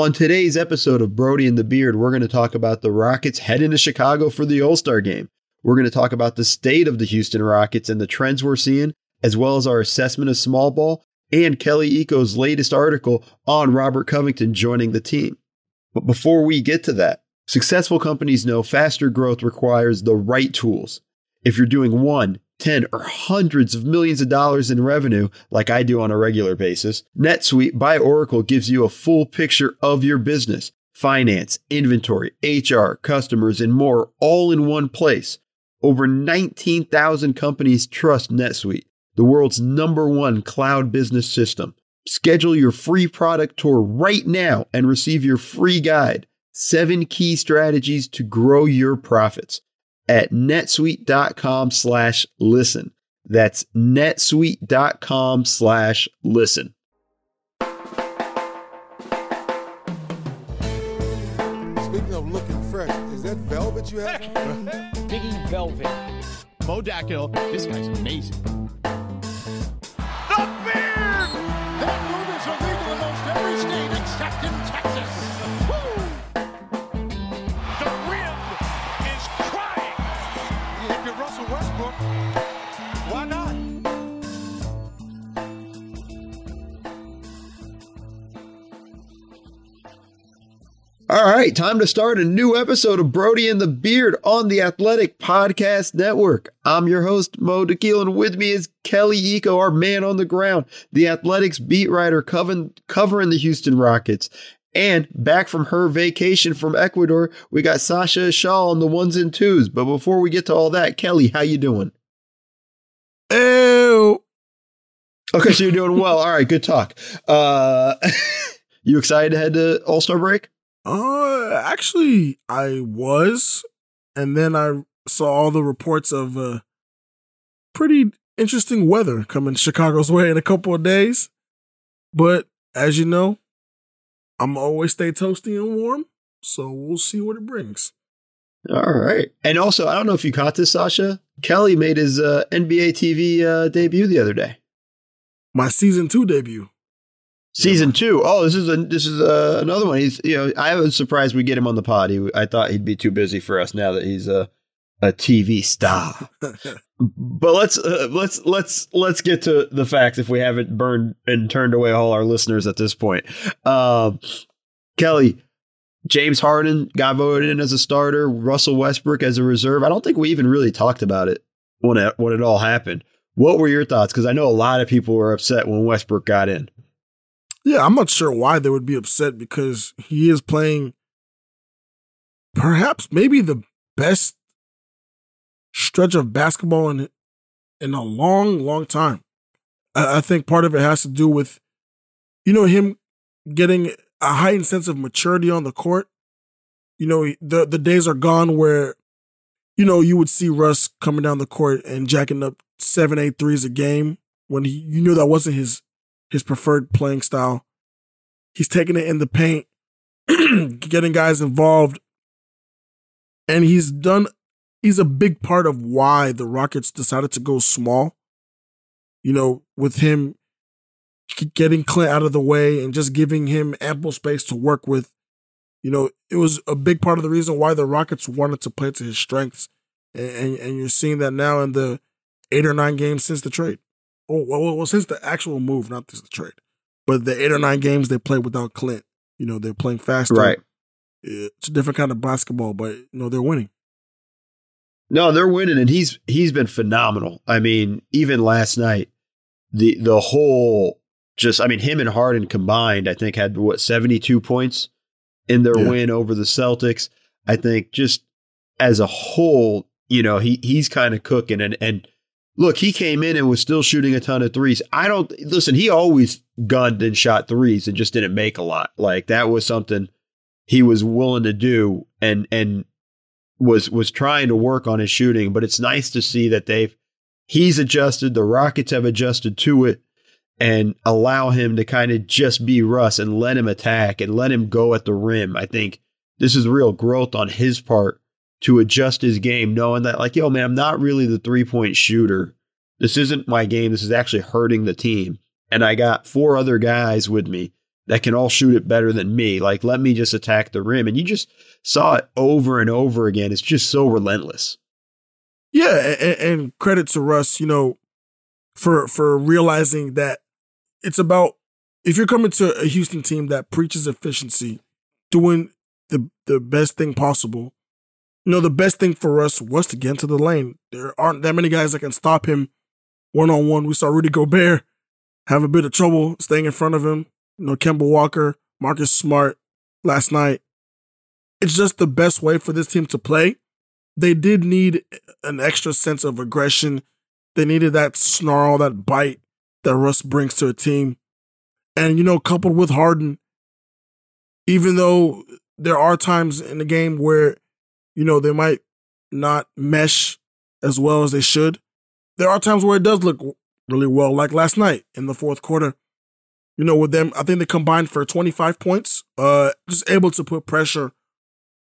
On today's episode of Brody and the Beard, we're going to talk about the Rockets heading to Chicago for the All Star game. We're going to talk about the state of the Houston Rockets and the trends we're seeing, as well as our assessment of small ball and Kelly Iko's latest article on Robert Covington joining the team. But before we get to that, successful companies know faster growth requires the right tools. If you're doing one, 10, or hundreds of millions of dollars in revenue, like I do on a regular basis, NetSuite by Oracle gives you a full picture of your business, finance, inventory, HR, customers, and more all in one place. Over 19,000 companies trust NetSuite, the world's number one cloud business system. Schedule your free product tour right now and receive your free guide, seven key strategies to grow your profits at netsuite.com slash listen. That's netsuite.com slash listen. Speaking of looking fresh, is that velvet you have? Biggie Velvet. Bo Dakhil, this guy's amazing. The Beard! All right, time to start a new episode of Brody and the Beard on the Athletic Podcast Network. I'm your host, Mo Dakhil, and with me is Kelly Iko, our man on the ground, the Athletics beat writer covering, covering the Houston Rockets. And back from her vacation from Ecuador, we got Sasha Shaw on the ones and twos. But before we get to all that, Kelly, how you doing? Ew. Okay, so you're doing well. All right, good talk. Uh, you excited to head to All Star break? Uh, actually, I was, and then I saw all the reports of uh, pretty interesting weather coming Chicago's way in a couple of days. But as you know, I'm always stay toasty and warm, so we'll see what it brings. All right. And also, I don't know if you caught this, Sasha. Kelly made his uh, NBA TV uh, debut the other day. My season two debut. Season two. Oh, this is a, this is uh, another one. He's you know I was surprised we get him on the pod. He, I thought he'd be too busy for us now that he's a a TV star. but let's uh, let's let's let's get to the facts if we haven't burned and turned away all our listeners at this point. Um, Kelly, James Harden got voted in as a starter. Russell Westbrook as a reserve. I don't think we even really talked about it when it when it all happened. What were your thoughts? Because I know a lot of people were upset when Westbrook got in. Yeah, I'm not sure why they would be upset because he is playing perhaps maybe the best stretch of basketball in in a long, long time. I, I think part of it has to do with, you know, him getting a heightened sense of maturity on the court. You know, the the days are gone where, you know, you would see Russ coming down the court and jacking up seven, eight threes a game when he, you knew that wasn't his his preferred playing style. He's taking it in the paint, getting guys involved, and he's done. He's a big part of why the Rockets decided to go small. You know, with him getting Clint out of the way and just giving him ample space to work with. You know, it was a big part of the reason why the Rockets wanted to play to his strengths, and and, and you're seeing that now in the eight or nine games since the trade. Oh, well, well, since the actual move, not just the trade, but the eight or nine games they played without Clint. You know, they're playing faster. Right. It's a different kind of basketball, but you know they're winning. No, they're winning, and he's he's been phenomenal. I mean, even last night, the the whole just I mean, him and Harden combined, I think had what seventy two points in their Yeah. win over the Celtics. I think just as a whole, you know, he he's kind of cooking, and and look, he came in and was still shooting a ton of threes. I don't listen. He always gunned and shot threes and just didn't make a lot. Like that was something he was willing to do, and and was was trying to work on his shooting, but it's nice to see that they've he's adjusted, the Rockets have adjusted to it and allow him to kind of just be Russ and let him attack and let him go at the rim. I think this is real growth on his part to adjust his game, knowing that like, yo, man, I'm not really the three point shooter. This isn't my game. This is actually hurting the team. And I got four other guys with me that can all shoot it better than me. Like, let me just attack the rim. And you just saw it over and over again. It's just so relentless. Yeah, and, and credit to Russ, you know, for for realizing that it's about if you're coming to a Houston team that preaches efficiency, doing the the best thing possible. You know, the best thing for us was to get into the lane. There aren't that many guys that can stop him one on one. We saw Rudy Gobert have a bit of trouble staying in front of him. You know, Kemba Walker, Marcus Smart last night. It's just the best way for this team to play. They did need an extra sense of aggression. They needed that snarl, that bite that Russ brings to a team. And, you know, coupled with Harden, even though there are times in the game where, you know, they might not mesh as well as they should, there are times where it does look really well, like last night in the fourth quarter. You know, with them, I think they combined for 25 points, uh, just able to put pressure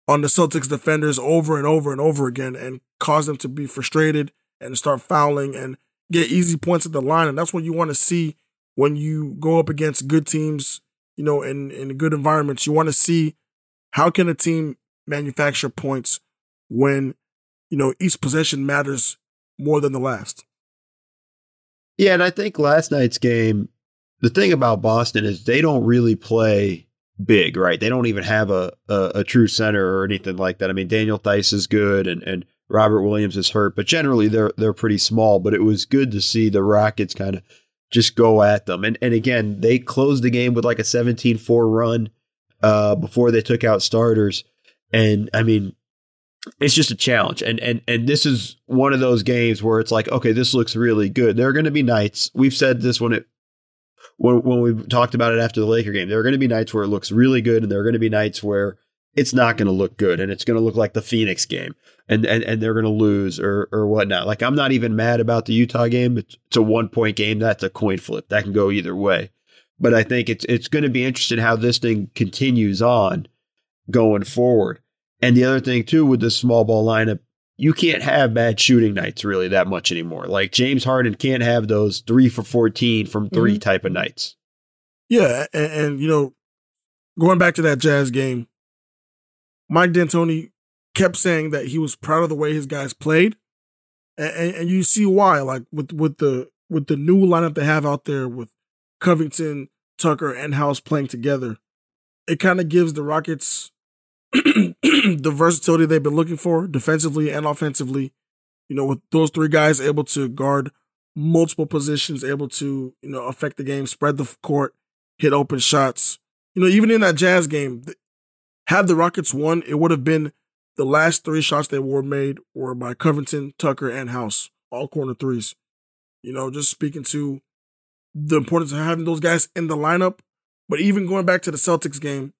on the Celtics defenders over and over and over again and cause them to be frustrated and start fouling and get easy points at the line. And that's what you want to see when you go up against good teams, you know, in, in good environments. You want to see how can a team manufacture points when, you know, each possession matters more than the last. Yeah, and I think last night's game, the thing about Boston is they don't really play big, right? They don't even have a, a, a true center or anything like that. I mean, Daniel Theis is good and, and Robert Williams is hurt, but generally they're they're pretty small. But it was good to see the Rockets kind of just go at them. And and again, they closed the game with like a 17-4 run uh, before they took out starters. And I mean, it's just a challenge. And and and this is one of those games where it's like, okay, this looks really good. There are going to be nights. We've said this when it when when we talked about it after the Laker game. There are going to be nights where it looks really good, and there are going to be nights where it's not going to look good, and it's going to look like the Phoenix game, and and and they're going to lose or or whatnot. Like I'm not even mad about the Utah game. It's, it's a one point game. That's a coin flip. That can go either way. But I think it's it's going to be interesting how this thing continues on going forward. And the other thing too with the small ball lineup, you can't have bad shooting nights really that much anymore. Like James Harden can't have those three for fourteen from 3 mm-hmm. type of nights. Yeah, and, and, you know, going back to that Jazz game, Mike D'Antoni kept saying that he was proud of the way his guys played, and, and, and you see why. Like with with the with the new lineup they have out there with Covington, Tucker, and House playing together, it kind of gives the Rockets the versatility they've been looking for defensively and offensively. You know, with those three guys able to guard multiple positions, able to, you know, affect the game, spread the court, hit open shots. You know, even in that Jazz game, had the Rockets won, it would have been the last three shots that were made were by Covington, Tucker, and House, all corner threes. You know, just speaking to the importance of having those guys in the lineup. But even going back to the Celtics game,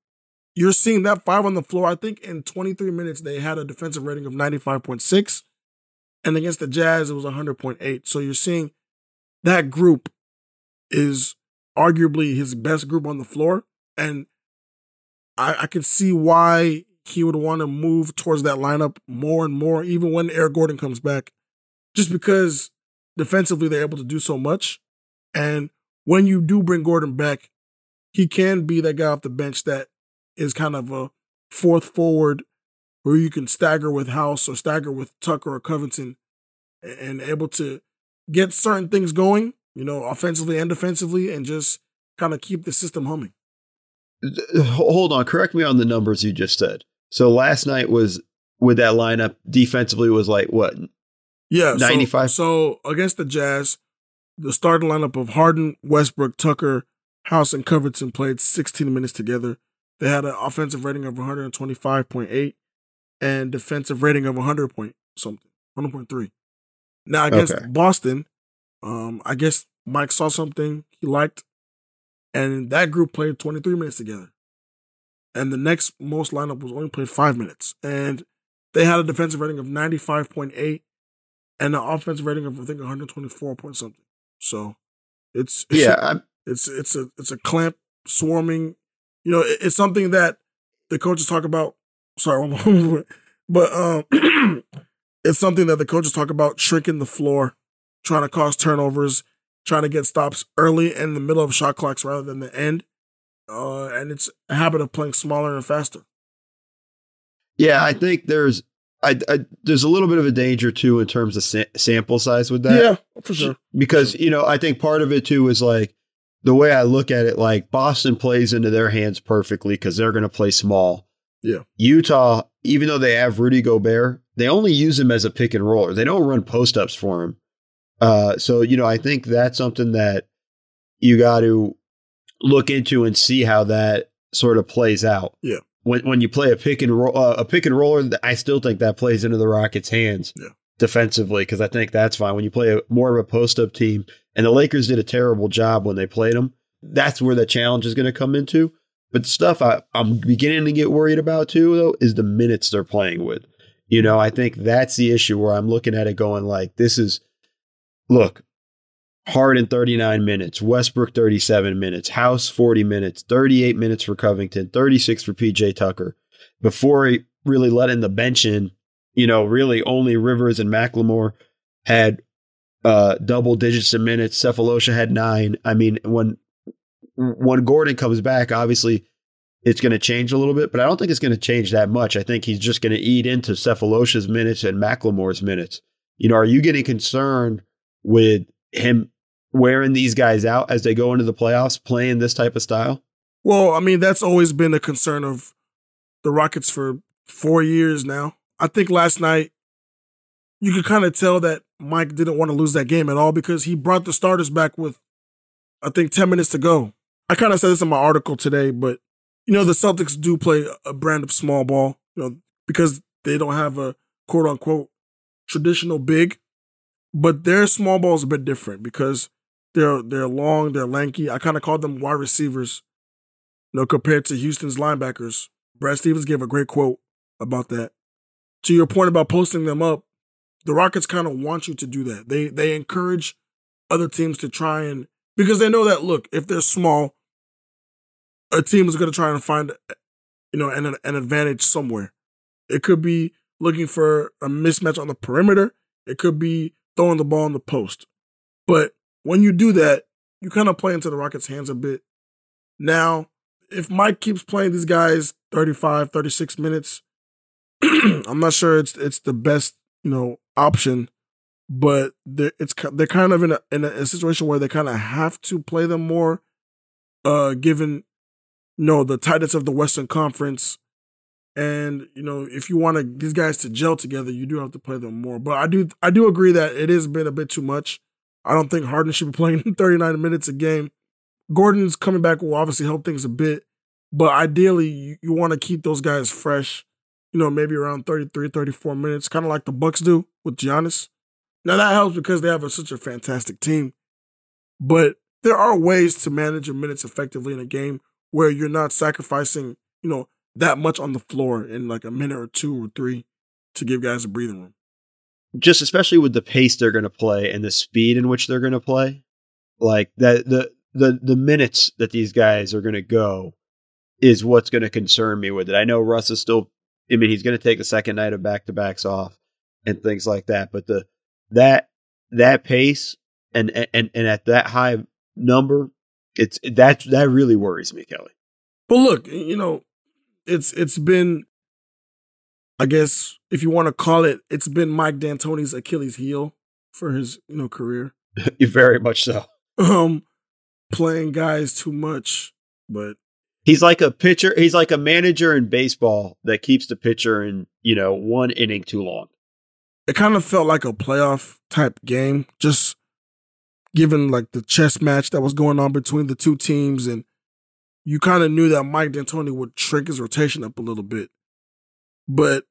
you're seeing that five on the floor. I think in 23 minutes, they had a defensive rating of 95.6. And against the Jazz, it was 100.8. So you're seeing that group is arguably his best group on the floor. And I, I can see why he would want to move towards that lineup more and more, even when Eric Gordon comes back, just because defensively they're able to do so much. And when you do bring Gordon back, he can be that guy off the bench that is kind of a fourth forward where you can stagger with House or stagger with Tucker or Covington and able to get certain things going, you know, offensively and defensively, and just kind of keep the system humming. Hold on, correct me on the numbers you just said. So last night was with that lineup defensively was like what? Yeah, ninety five. So, so against the Jazz, the starting lineup of Harden, Westbrook, Tucker, House, and Covington played sixteen minutes together. They had an offensive rating of 125.8 and defensive rating of 100 point something, 100.3. Now against okay. Boston, um, I guess Mike saw something he liked, and that group played 23 minutes together. And the next most lineup was only played five minutes, and they had a defensive rating of 95.8 and an offensive rating of I think 124 point something. So it's, it's yeah, I'm- it's it's a it's a clamp swarming you know, it's something that the coaches talk about. Sorry, but um, it's something that the coaches talk about shrinking the floor, trying to cause turnovers, trying to get stops early in the middle of shot clocks rather than the end. uh, and it's a habit of playing smaller and faster. Yeah, I think there's I, I, there's a little bit of a danger too in terms of sa- sample size with that. yeah, for sure. because you know I think part of it too is like the way I look at it. Like Boston plays into their hands perfectly because they're going to play small. Yeah. Utah, even though they have Rudy Gobert, they only use him as a pick and roller. They don't run post ups for him. Uh, so you know I think that's something that you got to look into and see how that sort of plays out. Yeah. When when you play a pick and roll, uh, a pick and roller, I still think that plays into the Rockets' hands Yeah. defensively because I think that's fine. When you play a, more of a post up team, and the Lakers did a terrible job when they played them, that's where the challenge is going to come into. But the stuff I, I'm beginning to get worried about too, though, is the minutes they're playing with. You know, I think that's the issue where I'm looking at it going like, this is, look, Harden 39 minutes, Westbrook 37 minutes, House 40 minutes, 38 minutes for Covington, 36 for PJ Tucker. Before he really let in the bench in, you know, really only Rivers and McLemore had uh, double digits of minutes. Sefolosha had nine. I mean, when when Gordon comes back, obviously it's going to change a little bit, but I don't think it's going to change that much. I think he's just going to eat into Sefolosha's minutes and McLemore's minutes. You know, are you getting concerned with him wearing these guys out as they go into the playoffs, playing this type of style? Well, I mean, that's always been a concern of the Rockets for four years now. I think last night you could kind of tell that Mike didn't want to lose that game at all because he brought the starters back with, I think, 10 minutes to go. I kind of said this in my article today, but, you know, the Celtics do play a brand of small ball, you know, because they don't have a quote unquote traditional big, but their small ball is a bit different because they're they're long, they're lanky. I kind of call them wide receivers you know, compared to Houston's linebackers. Brad Stevens gave a great quote about that. To your point about posting them up, the Rockets kind of want you to do that. They they encourage other teams to try and because they know that look, if they're small, a team is going to try and find you know an an advantage somewhere. It could be looking for a mismatch on the perimeter. It could be throwing the ball in the post. But when you do that, you kind of play into the Rockets' hands a bit. Now, if Mike keeps playing these guys 35, 36 minutes, I'm not sure it's it's the best, you know, option, but they're, it's they're kind of in a in a, situation where they kind of have to play them more, uh, given you know the tightness of the Western Conference, and you know if you want to these guys to gel together, you do have to play them more. But I do I do agree that it has been a bit too much. I don't think Harden should be playing 39 minutes a game. Gordon's coming back will obviously help things a bit, but ideally you, you want to keep those guys fresh, you know, maybe around 33, 34 minutes, kind of like the Bucks do with Giannis. Now that helps because they have a, such a fantastic team, but there are ways to manage your minutes effectively in a game where you're not sacrificing, you know, that much on the floor in like a minute or two or three to give guys a breathing room. Just especially with the pace they're going to play and the speed in which they're going to play, like that the the the minutes that these guys are going to go is what's going to concern me with it. I know Russ is still. I mean, he's going to take the second night of back to backs off and things like that. But the that that pace and and and at that high number, it's that that really worries me, Kelly. But look, you know, it's it's been, I guess, if you want to call it, it's been Mike D'Antoni's Achilles heel for his you know career. Very much so. Um, playing guys too much, but He's like a pitcher. He's like a manager in baseball that keeps the pitcher in you know one inning too long. it kind of felt like a playoff type game, just given like the chess match that was going on between the two teams, and you kind of knew that Mike D'Antoni would shrink his rotation up a little bit. But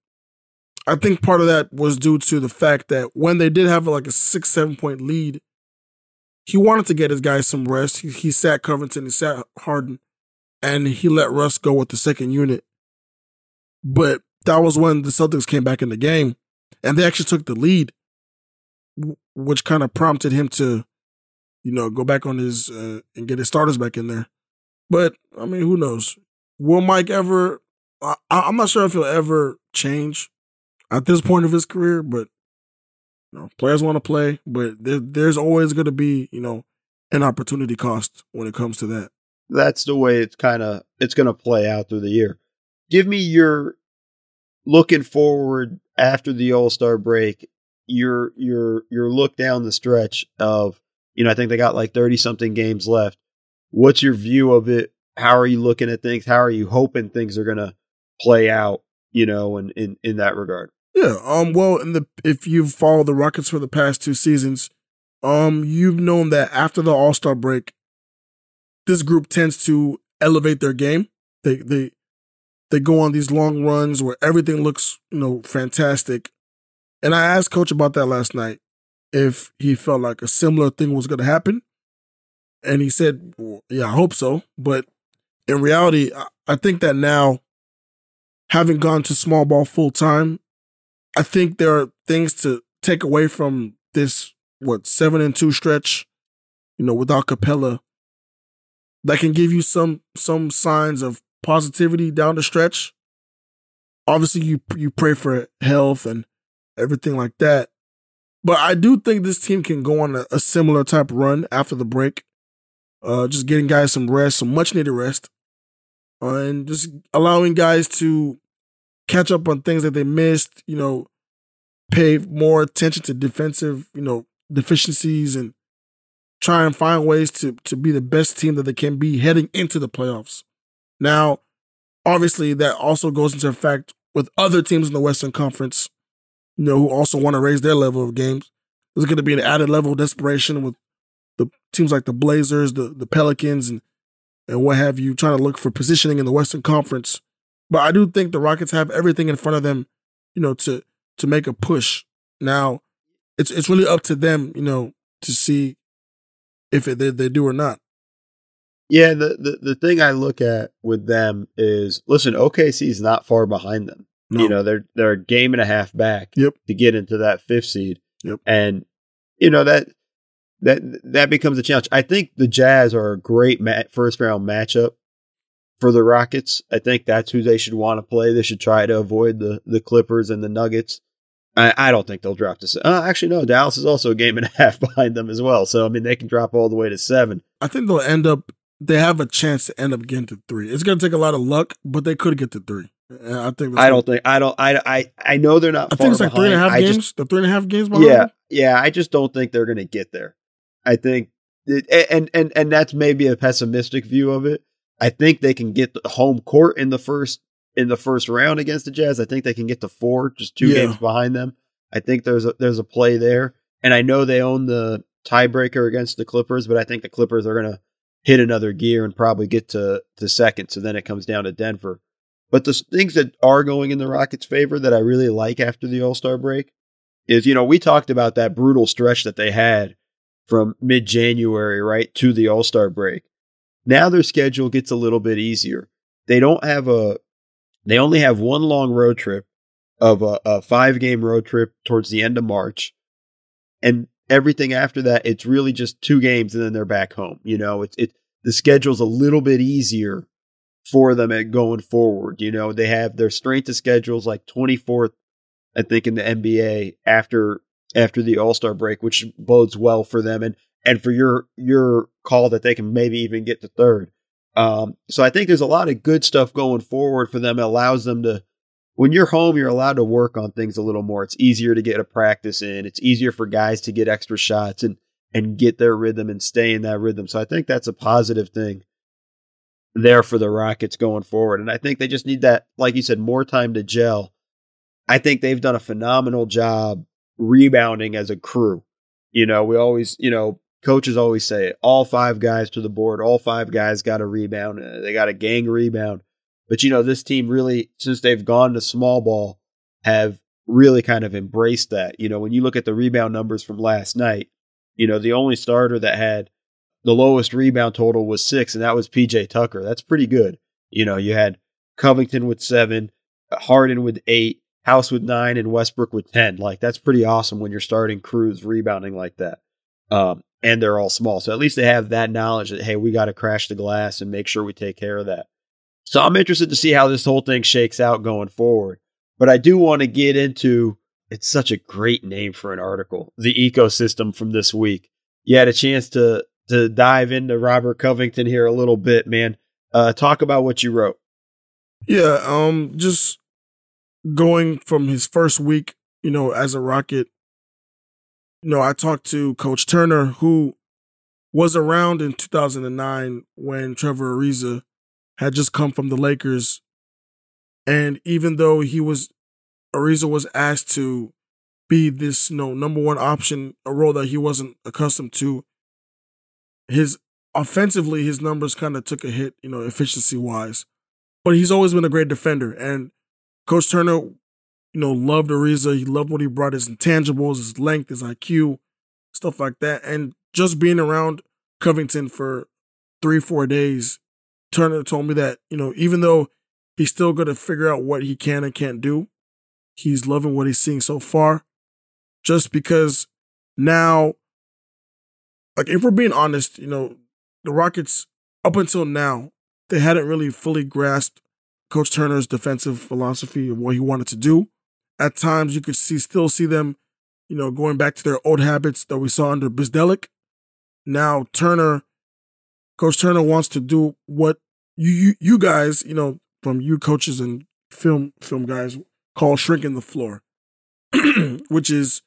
I think part of that was due to the fact that when they did have like a six, seven point lead, he wanted to get his guys some rest. He, he sat Covington, he sat Harden, and he let Russ go with the second unit. But that was when the Celtics came back in the game and they actually took the lead, which kind of prompted him to, you know, go back on his uh, and get his starters back in there. But I mean, who knows? Will Mike ever? I, I'm not sure if he'll ever change at this point of his career, but you know, players want to play, but there, there's always going to be, you know, an opportunity cost when it comes to that. That's the way it's kind of it's going to play out through the year. Give me your looking forward after the All Star break. Your your your look down the stretch of you know I think they got like thirty something games left. What's your view of it? How are you looking at things? How are you hoping things are going to play out? You know, in, in in that regard. Yeah. Um. Well, in the if you've followed the Rockets for the past two seasons, um, you've known that after the All Star break, this group tends to elevate their game. They they they go on these long runs where everything looks you know fantastic. And I asked Coach about that last night if he felt like a similar thing was going to happen, and he said, well, "Yeah, I hope so." But in reality, I, I think that now, having gone to small ball full time, I think there are things to take away from this what seven and two stretch, you know, without Capela, that can give you some some signs of positivity down the stretch. Obviously, you you pray for health and everything like that, but I do think this team can go on a, a similar type run after the break. Uh, just getting guys some rest, some much needed rest, uh, and just allowing guys to catch up on things that they missed. You know, pay more attention to defensive, you know, deficiencies and try and find ways to to be the best team that they can be heading into the playoffs. Now, obviously, that also goes into effect with other teams in the Western Conference, you know, who also want to raise their level of games. There's going to be an added level of desperation with the teams like the Blazers, the the Pelicans, and and what have you, trying to look for positioning in the Western Conference. But I do think the Rockets have everything in front of them, you know, to to make a push. Now, it's it's really up to them, you know, to see if it, they, they do or not. Yeah, the, the the thing I look at with them is listen, OKC is not far behind them. No. You know, they're they're a game and a half back Yep. to get into that fifth seed. Yep. And you know that that that becomes a challenge. I think the Jazz are a great ma- first round matchup for the Rockets. I think that's who they should want to play. They should try to avoid the the Clippers and the Nuggets. I, I don't think they'll drop to. se- Uh, actually, no. Dallas is also a game and a half behind them as well. So I mean, they can drop all the way to seven. I think they'll end up. They have a chance to end up getting to three. It's going to take a lot of luck, but they could get to three. And I think. I don't think I don't I I I know they're not. I think it's like three and a half. I games. just- the three and a half games. Behind yeah, them? yeah. I just don't think they're going to get there. I think, it, and and and that's maybe a pessimistic view of it. I think they can get the home court in the first in the first round against the Jazz. I think they can get to four, just two Yeah. games behind them. I think there's a there's a play there, and I know they own the tiebreaker against the Clippers, but I think the Clippers are going to hit another gear and probably get to to second. So then it comes down to Denver. But the things that are going in the Rockets' favor that I really like after the All Star break is, you know, we talked about that brutal stretch that they had from mid January, right, to the All Star break. Now their schedule gets a little bit easier. They don't have a, they only have one long road trip of a, a five game road trip towards the end of March. And everything after that, it's really just two games and then they're back home. You know, it's, it, the schedule's a little bit easier for them at going forward. You know, they have their strength of schedules like 24th, I think, in the NBA after after the All Star break, which bodes well for them and and for your your call that they can maybe even get to third. Um, so I think there's a lot of good stuff going forward for them. It allows them to when you're home, you're allowed to work on things a little more. It's easier to get a practice in. It's easier for guys to get extra shots and and get their rhythm and stay in that rhythm. So I think that's a positive thing there for the Rockets going forward. And I think they just need that, like you said, more time to gel. I think they've done a phenomenal job rebounding as a crew. You know, we always, you know, coaches always say all five guys to the board, all five guys got a rebound. Uh, They got a gang rebound. But, you know, this team really, since they've gone to small ball, have really kind of embraced that. You know, when you look at the rebound numbers from last night, you know, the only starter that had the lowest rebound total was six, and that was PJ Tucker. That's pretty good. You know, you had Covington with seven, Harden with eight, House with nine, and Westbrook with 10. Like, that's pretty awesome when you're starting crews rebounding like that. Um, and they're all small. So at least they have that knowledge that, hey, we got to crash the glass and make sure we take care of that. So I'm interested to see how this whole thing shakes out going forward. But I do want to get into it's such a great name for an article, the ecosystem from this week. You had a chance to to dive into Robert Covington here a little bit, man. Uh, talk about what you wrote. Yeah, um, just going from his first week, you know, as a Rocket. You know, I talked to Coach Turner, who was around in 2009 when Trevor Ariza had just come from the Lakers, and even though he was Ariza was asked to be this, you know, number one option, a role that he wasn't accustomed to. His offensively, his numbers kind of took a hit, you know, efficiency wise. But he's always been a great defender. And Coach Turner, you know, loved Ariza. He loved what he brought, his intangibles, his length, his IQ, stuff like that. And just being around Covington for three, four days, Turner told me that, you know, even though he's still going to figure out what he can and can't do, he's loving what he's seeing so far. Just because now, like, if we're being honest, you know, the Rockets, up until now, they hadn't really fully grasped Coach Turner's defensive philosophy of what he wanted to do. At times, you could see still see them, you know, going back to their old habits that we saw under Bzdelik. Now, Turner, Coach Turner wants to do what you you, you guys, you know, from you coaches and film film guys call shrinking the floor, which is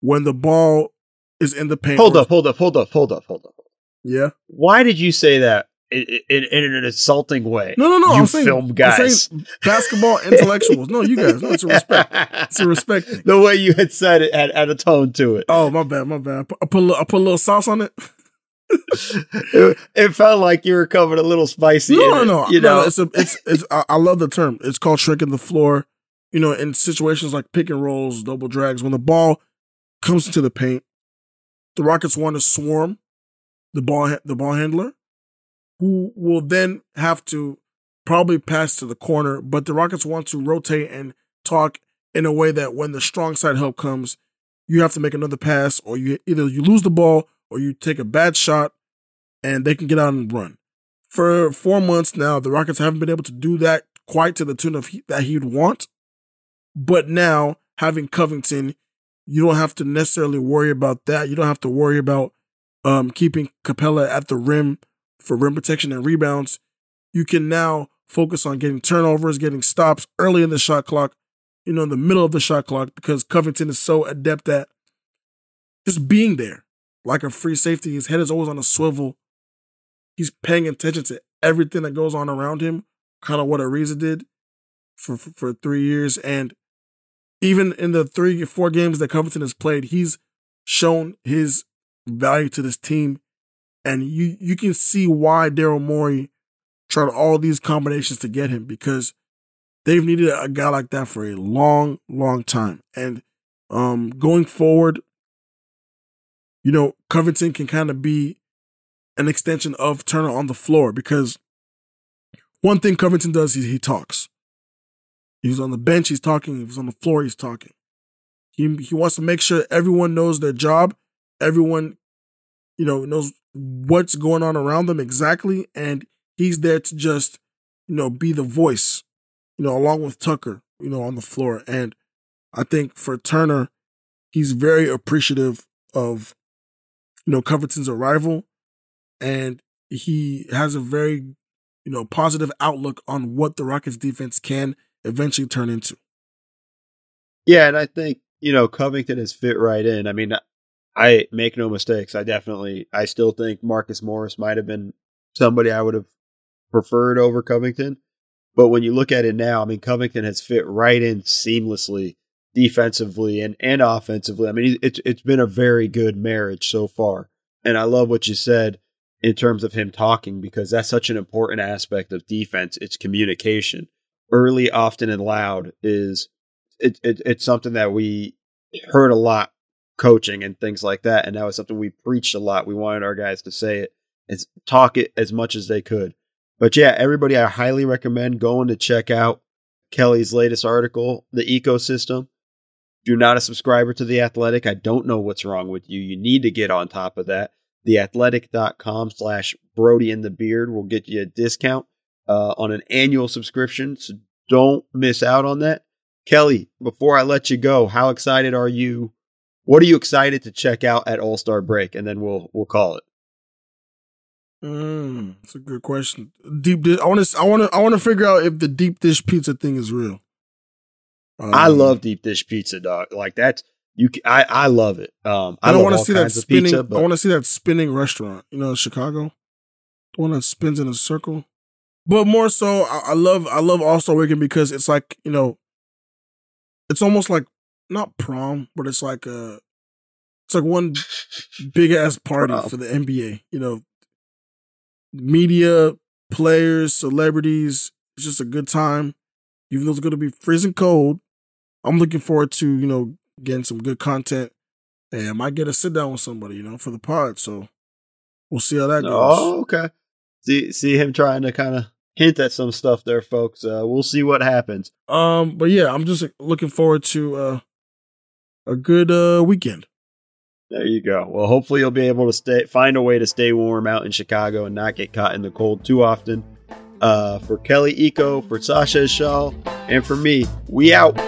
when the ball is in the paint. Hold up, hold up, hold up, hold up, hold up. Yeah. Why did you say that in, in, in an insulting way? No, no, no. You I'm saying, film guys. saying basketball intellectuals. No, you guys. No, it's a respect. It's a respect thing. the way you had said it had, had a tone to it. Oh, my bad, my bad. I put, I put, a, little, I put a little sauce on it. it. It felt like you were coming a little spicy. No, no, it, no. You no, know, it's a, it's, it's. I, I love the term. It's called shrinking the floor. You know, in situations like pick and rolls, double drags, when the ball comes into the paint, the Rockets want to swarm the ball, the ball handler, who will then have to probably pass to the corner. But the Rockets want to rotate and talk in a way that when the strong side help comes, you have to make another pass, or you either you lose the ball or you take a bad shot, and they can get out and run for four months now, the Rockets haven't been able to do that quite to the tune of he, that he'd want. But now, having Covington, you don't have to necessarily worry about that. You don't have to worry about um, keeping Capela at the rim for rim protection and rebounds. You can now focus on getting turnovers, getting stops early in the shot clock, you know, in the middle of the shot clock, because Covington is so adept at just being there like a free safety. His head is always on a swivel he's paying attention to everything that goes on around him, kind of what Ariza did for, for, for three years. And even in the three, four games that Covington has played, he's shown his value to this team. And you, you can see why Daryl Morey tried all these combinations to get him because they've needed a guy like that for a long, long time. And um, going forward, you know, Covington can kind of be an extension of Turner on the floor because one thing Covington does is he talks. He's on the bench, he's talking. He's on the floor, he's talking. He he wants to make sure everyone knows their job, everyone, you know, knows what's going on around them exactly, and he's there to just, you know, be the voice, you know, along with Tucker, you know, on the floor. And I think for Turner, he's very appreciative of, you know, Covington's arrival and he has a very you know positive outlook on what the Rockets defense can eventually turn into. Yeah, and I think you know Covington has fit right in. I mean, I make no mistakes. I definitely, I still think Marcus Morris might have been somebody I would have preferred over Covington. But when you look at it now, I mean, Covington has fit right in seamlessly, defensively and and offensively. I mean, it's it's been a very good marriage so far. And I love what you said in terms of him talking because that's such an important aspect of defense. It's communication. Early, often, and loud is it, it, it's something that we heard a lot coaching and things like that, and that was something we preached a lot. We wanted our guys to say it and talk it as much as they could. But yeah, everybody, I highly recommend going to check out Kelly's latest article, The Ecosystem. If you're not a subscriber to The Athletic, I don't know what's wrong with you. You need to get on top of that theathletic.com slash Brody in the Beard will get you a discount uh, on an annual subscription. So don't miss out on that. Kelly, before I let you go, how excited are you? What are you excited to check out at All Star Break? And then we'll we'll call it. Mm, that's a good question. Deep dish. I want to. I want to. I want to figure out if the deep dish pizza thing is real. I Um, love deep dish pizza, dog. Like that's you. I I love it. Um, I, I don't want to see that spinning. pizza, I want to see that spinning restaurant. You know, in Chicago, the one that spins in a circle. But more so, I, I love. I love All Star Weekend because it's like you know, it's almost like not prom, but it's like a, it's like one big ass party Prom. for the NBA. You know, media, players, celebrities. It's just a good time. Even though it's going to be freezing cold, I'm looking forward to you know getting some good content. And I might get a sit down with somebody, you know, for the pod. So we'll see how that goes. oh, okay. See see him trying to kind of hint at some stuff there, folks. Uh, we'll see what happens. Um, but yeah, I'm just looking forward to uh, a good uh weekend. There you go. Well, hopefully you'll be able to stay find a way to stay warm out in Chicago and not get caught in the cold too often. Uh, for Kelly Iko, for Sasha Shaw, and for me, we out.